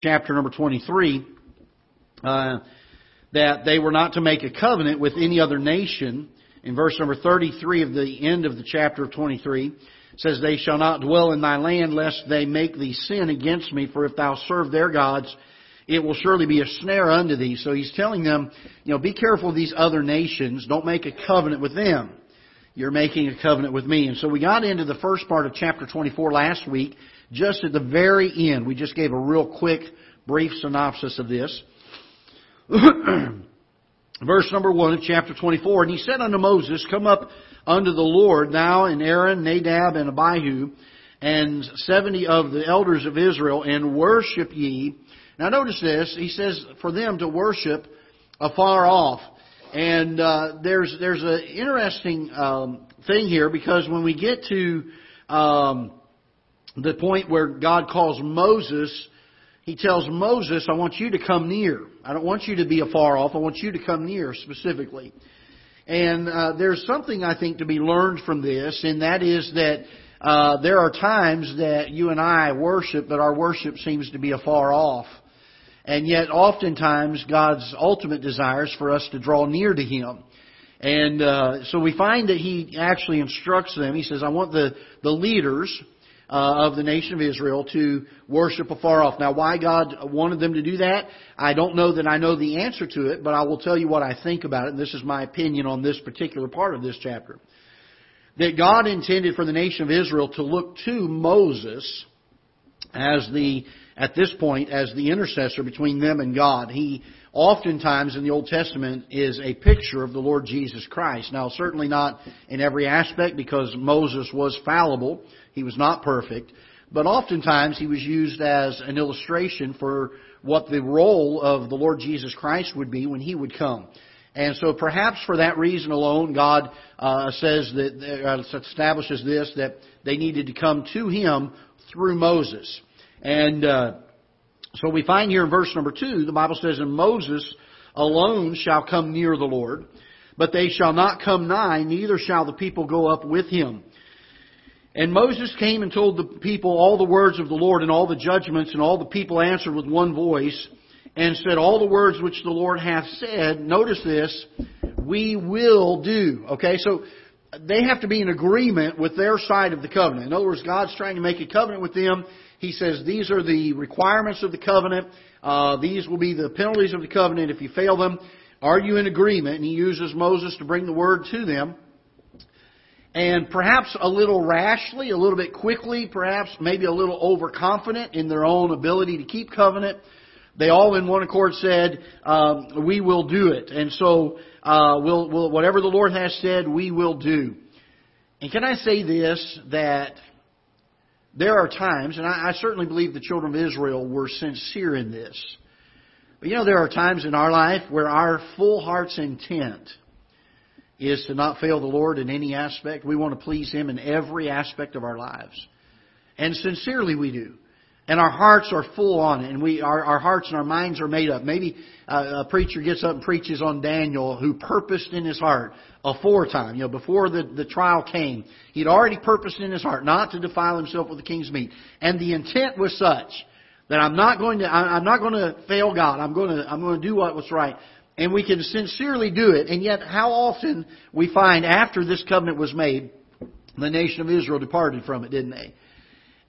chapter number 23, uh, that they were not to make a covenant with any other nation. In verse number 33 of the end of the chapter of 23, says, They shall not dwell in thy land, lest they make thee sin against me, for if thou serve their gods, it will surely be a snare unto thee. So he's telling them, you know, be careful of these other nations. Don't make a covenant with them. You're making a covenant with me. And so we got into the first part of chapter 24 last week, just at the very end. We just gave a real quick, brief synopsis of this. Verse number 1 of chapter 24, And he said unto Moses, Come up unto the Lord, thou and Aaron, Nadab, and Abihu, and seventy of the elders of Israel, and worship ye. Now notice this, he says for them to worship afar off. And uh, there's there's an interesting um, thing here because when we get to um, the point where God calls Moses, he tells Moses, I want you to come near. I don't want you to be afar off. I want you to come near specifically. And uh, there's something I think to be learned from this, and that is that uh, there are times that you and I worship, but our worship seems to be afar off. And yet, oftentimes, God's ultimate desire is for us to draw near to Him. And uh, so we find that He actually instructs them. He says, I want the, the leaders, uh, of the nation of Israel to worship afar off. Now, why God wanted them to do that, I don't know that I know the answer to it, but I will tell you what I think about it, and this is my opinion on this particular part of this chapter. That God intended for the nation of Israel to look to Moses as the, at this point, as the intercessor between them and God. He oftentimes in the Old Testament is a picture of the Lord Jesus Christ. Now, certainly not in every aspect because Moses was fallible. He was not perfect. But oftentimes he was used as an illustration for what the role of the Lord Jesus Christ would be when he would come. And so perhaps for that reason alone, God uh, says that uh, establishes this that they needed to come to Him through Moses. And uh, so we find here in verse number two, the Bible says, "And Moses alone shall come near the Lord, but they shall not come nigh, neither shall the people go up with him." And Moses came and told the people all the words of the Lord and all the judgments, and all the people answered with one voice and said, All the words which the Lord hath said, notice this, we will do. Okay, so they have to be in agreement with their side of the covenant. In other words, God's trying to make a covenant with them. He says, These are the requirements of the covenant. Uh, these will be the penalties of the covenant if you fail them. Are you in agreement? And he uses Moses to bring the word to them and perhaps a little rashly, a little bit quickly, perhaps maybe a little overconfident in their own ability to keep covenant, they all in one accord said, um, "We will do it." And so, uh, we'll, we'll, whatever the Lord has said, we will do. And can I say this that there are times, and I, I certainly believe the children of Israel were sincere in this. But you know, there are times in our life where our full heart's intent is to not fail the Lord in any aspect. We want to please Him in every aspect of our lives. And sincerely we do. And our hearts are full on it, and we, our, our hearts and our minds are made up. Maybe uh, a preacher gets up and preaches on Daniel, who purposed in his heart aforetime, you know, before the, the trial came, he'd already purposed in his heart not to defile himself with the king's meat. And the intent was such that I'm not going to, I'm not going to fail God. I'm going to, I'm going to do what was right and we can sincerely do it. And yet, how often we find after this covenant was made, the nation of Israel departed from it, didn't they?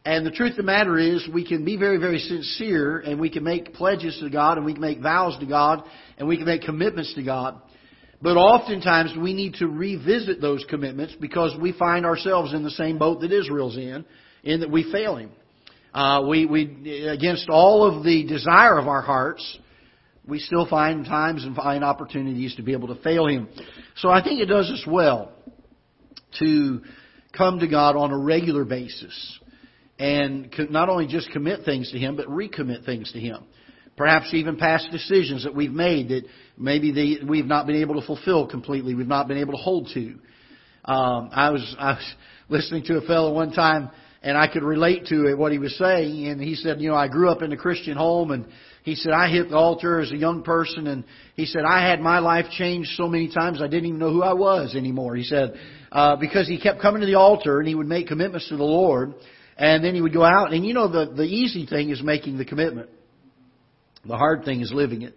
And the truth of the matter is, we can be very, very sincere, and we can make pledges to God, and we can make vows to God, and we can make commitments to God. But oftentimes we need to revisit those commitments because we find ourselves in the same boat that Israel's in, in that we fail Him. Uh, we, we, against all of the desire of our hearts, we still find times and find opportunities to be able to fail Him. So I think it does us well to come to God on a regular basis and not only just commit things to Him, but recommit things to Him. Perhaps even past decisions that we've made that maybe they, we've not been able to fulfill completely, we've not been able to hold to. Um, I was I was listening to a fellow one time, and I could relate to it what he was saying, and he said, you know, I grew up in a Christian home, and he said, I hit the altar as a young person and he said, I had my life changed so many times I didn't even know who I was anymore. He said, uh, because he kept coming to the altar and he would make commitments to the Lord and then he would go out and you know the, the easy thing is making the commitment. The hard thing is living it.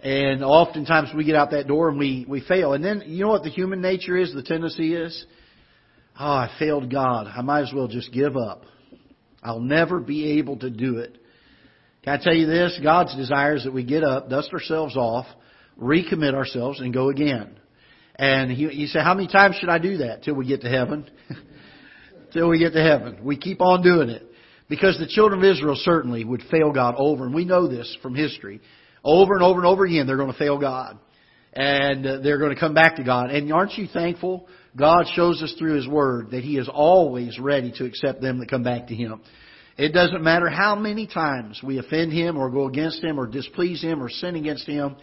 And oftentimes we get out that door and we, we fail. And then, you know what the human nature is, the tendency is? Oh, I failed God. I might as well just give up. I'll never be able to do it. Can I tell you this? God's desire is that we get up, dust ourselves off, recommit ourselves, and go again. And he, you say, how many times should I do that till we get to heaven? till we get to heaven. We keep on doing it. Because the children of Israel certainly would fail God over, and we know this from history. Over and over and over again, they're going to fail God. And uh, they're going to come back to God. And aren't you thankful? God shows us through His Word that He is always ready to accept them that come back to Him. It doesn't matter how many times we offend Him or go against Him or displease Him or sin against Him.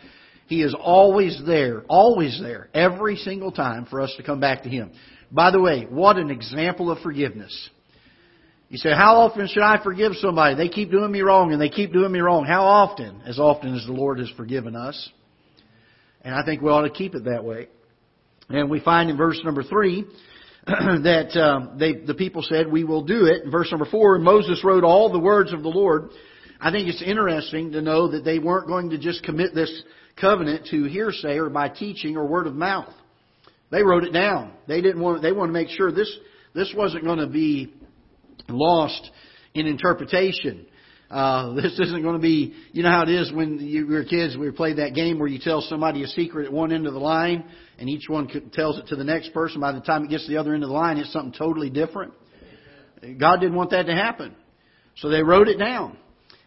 He is always there, always there, every single time for us to come back to Him. By the way, what an example of forgiveness. You say, how often should I forgive somebody? They keep doing me wrong and they keep doing me wrong. How often? As often as the Lord has forgiven us. And I think we ought to keep it that way. And we find in verse number three that um, they, the people said, "We will do it." In verse number four, Moses wrote all the words of the Lord. I think it's interesting to know that they weren't going to just commit this covenant to hearsay or by teaching or word of mouth. They wrote it down. They didn't want. They wanted to make sure this this wasn't going to be lost in interpretation. Uh, this isn't going to be, you know how it is when you were kids, we played that game where you tell somebody a secret at one end of the line and each one tells it to the next person. By the time it gets to the other end of the line, it's something totally different. God didn't want that to happen. So they wrote it down.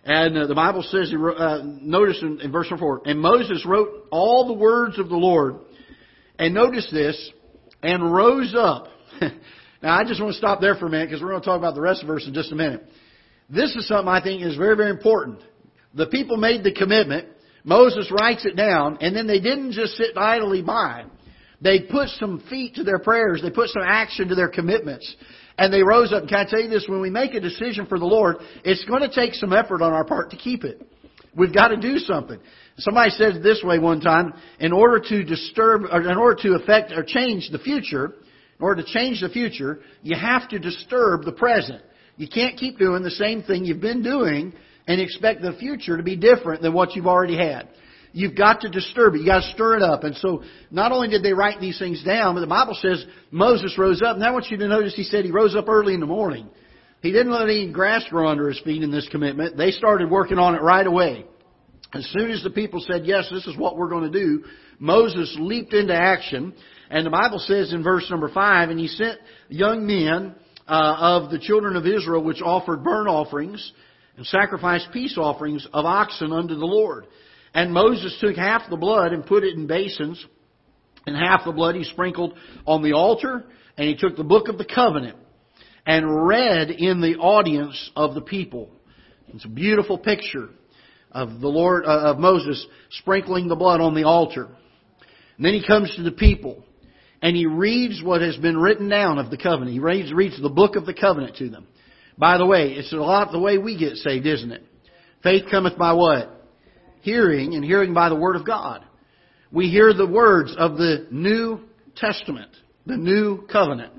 And uh, the Bible says, uh, notice in, in verse 4, and Moses wrote all the words of the Lord, and notice this, and rose up. Now, I just want to stop there for a minute because we're going to talk about the rest of the verse in just a minute. This is something I think is very, very important. The people made the commitment. Moses writes it down, and then they didn't just sit idly by. They put some feet to their prayers. They put some action to their commitments. And they rose up. And can I tell you this? When we make a decision for the Lord, it's going to take some effort on our part to keep it. We've got to do something. Somebody said this way one time, in order to disturb, or in order to affect or change the future, in order to change the future, you have to disturb the present. You can't keep doing the same thing you've been doing and expect the future to be different than what you've already had. You've got to disturb it. You've got to stir it up. And so, not only did they write these things down, but the Bible says Moses rose up. And I want you to notice he said he rose up early in the morning. He didn't let any grass grow under his feet in this commitment. They started working on it right away. As soon as the people said, yes, this is what we're going to do, Moses leaped into action. And the Bible says in verse number five, and he sent young men uh, of the children of Israel which offered burnt offerings and sacrificed peace offerings of oxen unto the Lord. And Moses took half the blood and put it in basins, and half the blood he sprinkled on the altar, and he took the book of the covenant and read in the audience of the people. It's a beautiful picture of the Lord uh, of Moses sprinkling the blood on the altar. And then he comes to the people and he reads what has been written down of the covenant. He reads, reads the book of the covenant to them. By the way, it's a lot the way we get saved, isn't it? Faith cometh by what? Hearing, and hearing by the Word of God. We hear the words of the New Testament, the New Covenant.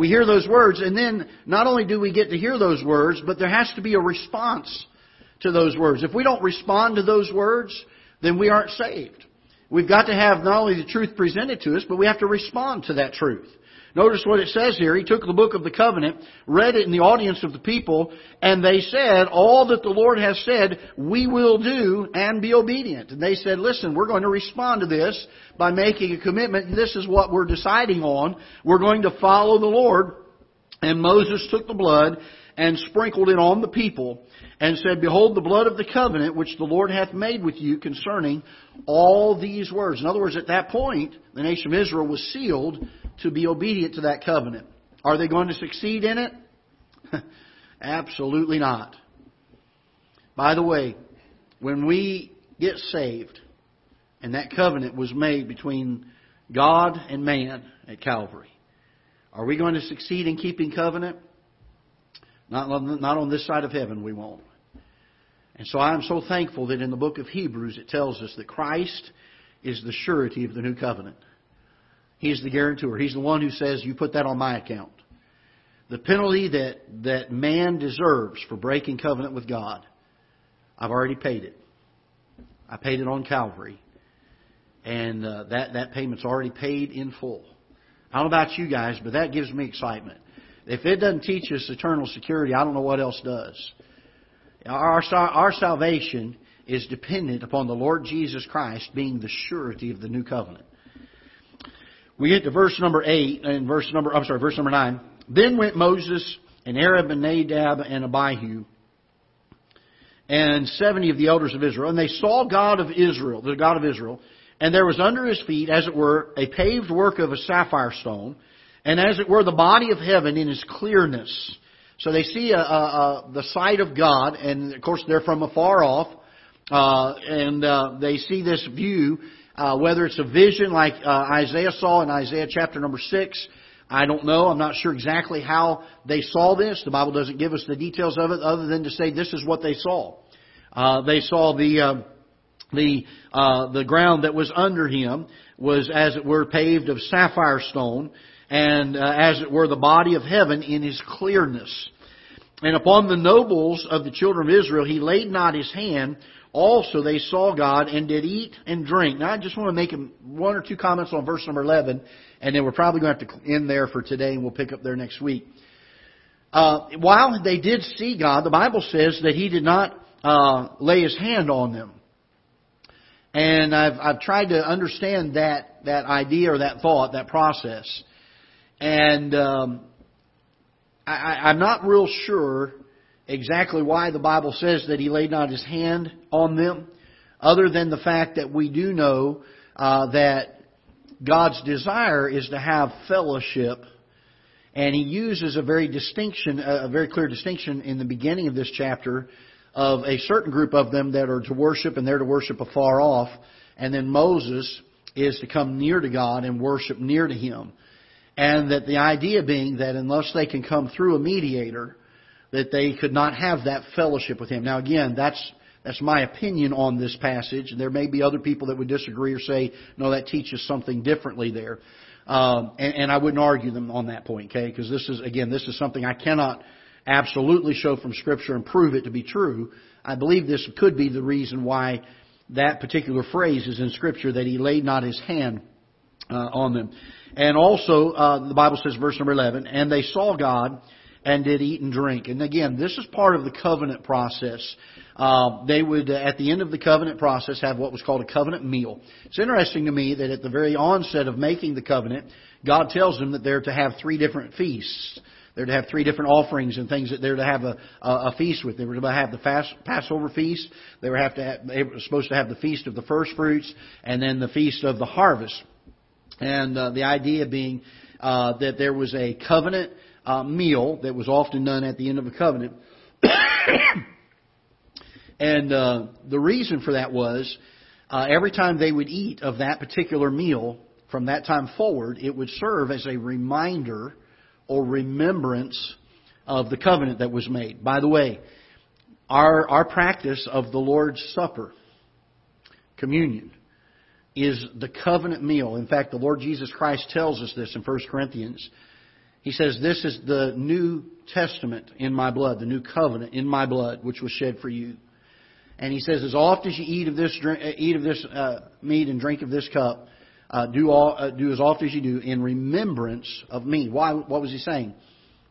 We hear those words, and then not only do we get to hear those words, but there has to be a response to those words. If we don't respond to those words, then we aren't saved. We've got to have not only the truth presented to us, but we have to respond to that truth. Notice what it says here. He took the book of the covenant, read it in the audience of the people, and they said, all that the Lord has said, we will do and be obedient. And they said, listen, we're going to respond to this by making a commitment. This is what we're deciding on. We're going to follow the Lord. And Moses took the blood and sprinkled it on the people and said, Behold the blood of the covenant which the Lord hath made with you concerning all these words. In other words, at that point, the nation of Israel was sealed to be obedient to that covenant. Are they going to succeed in it? Absolutely not. By the way, when we get saved, and that covenant was made between God and man at Calvary, are we going to succeed in keeping covenant? Not, not on this side of heaven, we won't. And so I am so thankful that in the book of Hebrews it tells us that Christ is the surety of the new covenant. He's the guarantor. He's the one who says, You put that on my account. The penalty that, that man deserves for breaking covenant with God, I've already paid it. I paid it on Calvary. And uh, that, that payment's already paid in full. I don't know about you guys, but that gives me excitement. If it doesn't teach us eternal security, I don't know what else does. Our, our salvation is dependent upon the Lord Jesus Christ being the surety of the new covenant. We get to verse number 8 and verse number, I'm sorry, verse number 9. Then went Moses and Aaron and Nadab and Abihu and 70 of the elders of Israel. And they saw God of Israel, the God of Israel, and there was under his feet, as it were, a paved work of a sapphire stone, and as it were, the body of heaven in its clearness. So they see a, a, a, the sight of God, and of course they're from afar off, uh, and uh, they see this view, uh, whether it's a vision like uh, Isaiah saw in Isaiah chapter number six. I don't know. I'm not sure exactly how they saw this. The Bible doesn't give us the details of it, other than to say this is what they saw. Uh, they saw the uh, the uh, the ground that was under him was as it were paved of sapphire stone, and uh, as it were the body of heaven in his clearness. And upon the nobles of the children of Israel he laid not his hand. Also they saw God and did eat and drink. Now I just want to make one or two comments on verse number 11, and then we're probably going to have to end there for today, and we'll pick up there next week. Uh, while they did see God, the Bible says that he did not uh, lay his hand on them. And I've, I've tried to understand that, that idea or that thought, that process. And um, I, I'm not real sure exactly why the Bible says that he laid not his hand on them, other than the fact that we do know uh, that God's desire is to have fellowship, and he uses a very distinction, a very clear distinction in the beginning of this chapter of a certain group of them that are to worship and they're to worship afar off. And then Moses is to come near to God and worship near to Him. And that the idea being that unless they can come through a mediator, that they could not have that fellowship with Him. Now again, that's, that's my opinion on this passage. There may be other people that would disagree or say, no, that teaches something differently there. Um, and, and I wouldn't argue them on that point, okay? Because this is, again, this is something I cannot absolutely show from Scripture and prove it to be true, I believe this could be the reason why that particular phrase is in Scripture that he laid not his hand uh, on them. And also, uh, the Bible says, verse number 11, and they saw God and did eat and drink. And again, this is part of the covenant process. Uh, they would, uh, at the end of the covenant process, have what was called a covenant meal. It's interesting to me that at the very onset of making the covenant, God tells them that they're to have three different feasts. They're to have three different offerings and things that they're to have a, a, a feast with. They were to have the fast, Passover feast. They were have to have, they were supposed to have the feast of the first fruits and then the feast of the harvest. And uh, the idea being uh, that there was a covenant uh, meal that was often done at the end of a covenant. and uh, the reason for that was uh, every time they would eat of that particular meal, from that time forward, it would serve as a reminder or remembrance of the covenant that was made. By the way, our, our practice of the Lord's Supper, communion, is the covenant meal. In fact, the Lord Jesus Christ tells us this in 1 Corinthians. He says, This is the New Testament in my blood, the new covenant in my blood, which was shed for you. And he says, As oft as you eat of this, drink, uh, eat of this uh, meat and drink of this cup, uh, do all uh, do as often as you do in remembrance of me. Why? What was he saying?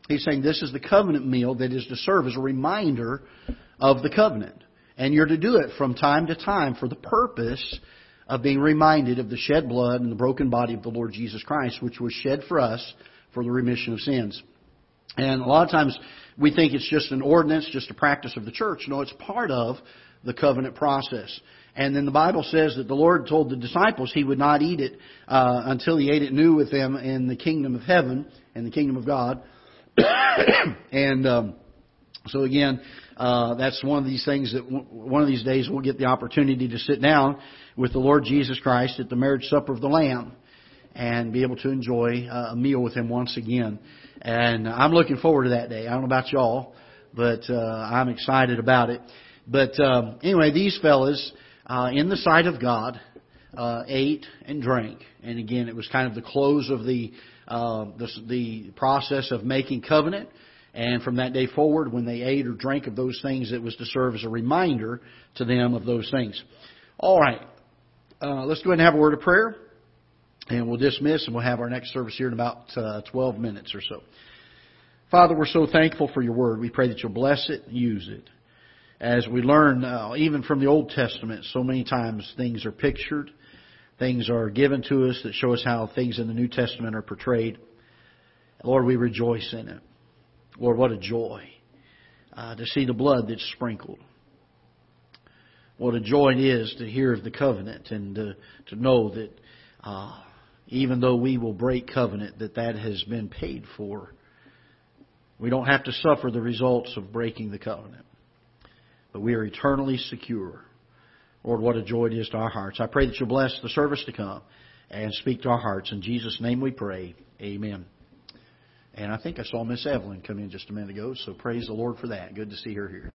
He's saying this is the covenant meal that is to serve as a reminder of the covenant, and you're to do it from time to time for the purpose of being reminded of the shed blood and the broken body of the Lord Jesus Christ, which was shed for us for the remission of sins. And a lot of times we think it's just an ordinance, just a practice of the church. No, it's part of the covenant process. And then the Bible says that the Lord told the disciples he would not eat it uh, until he ate it new with them in the kingdom of heaven and the kingdom of God. and um, so again, uh, that's one of these things that w- one of these days we'll get the opportunity to sit down with the Lord Jesus Christ at the marriage supper of the Lamb and be able to enjoy uh, a meal with Him once again. And I'm looking forward to that day. I don't know about y'all, but uh, I'm excited about it. But um, anyway, these fellas uh, in the sight of God, uh, ate and drank. And again, it was kind of the close of the, uh, the, the process of making covenant. And from that day forward, when they ate or drank of those things, it was to serve as a reminder to them of those things. All right. Uh, let's go ahead and have a word of prayer. And we'll dismiss and we'll have our next service here in about uh, 12 minutes or so. Father, we're so thankful for your word. We pray that you'll bless it and use it. As we learn, uh, even from the Old Testament, so many times things are pictured, things are given to us that show us how things in the New Testament are portrayed. Lord, we rejoice in it. Lord, what a joy uh, to see the blood that's sprinkled. What a joy it is to hear of the covenant and to, to know that uh, even though we will break covenant, that that has been paid for. We don't have to suffer the results of breaking the covenant, but we are eternally secure. Lord, what a joy it is to our hearts. I pray that you'll bless the service to come and speak to our hearts. In Jesus' name we pray. Amen. And I think I saw Miss Evelyn come in just a minute ago, so praise the Lord for that. Good to see her here.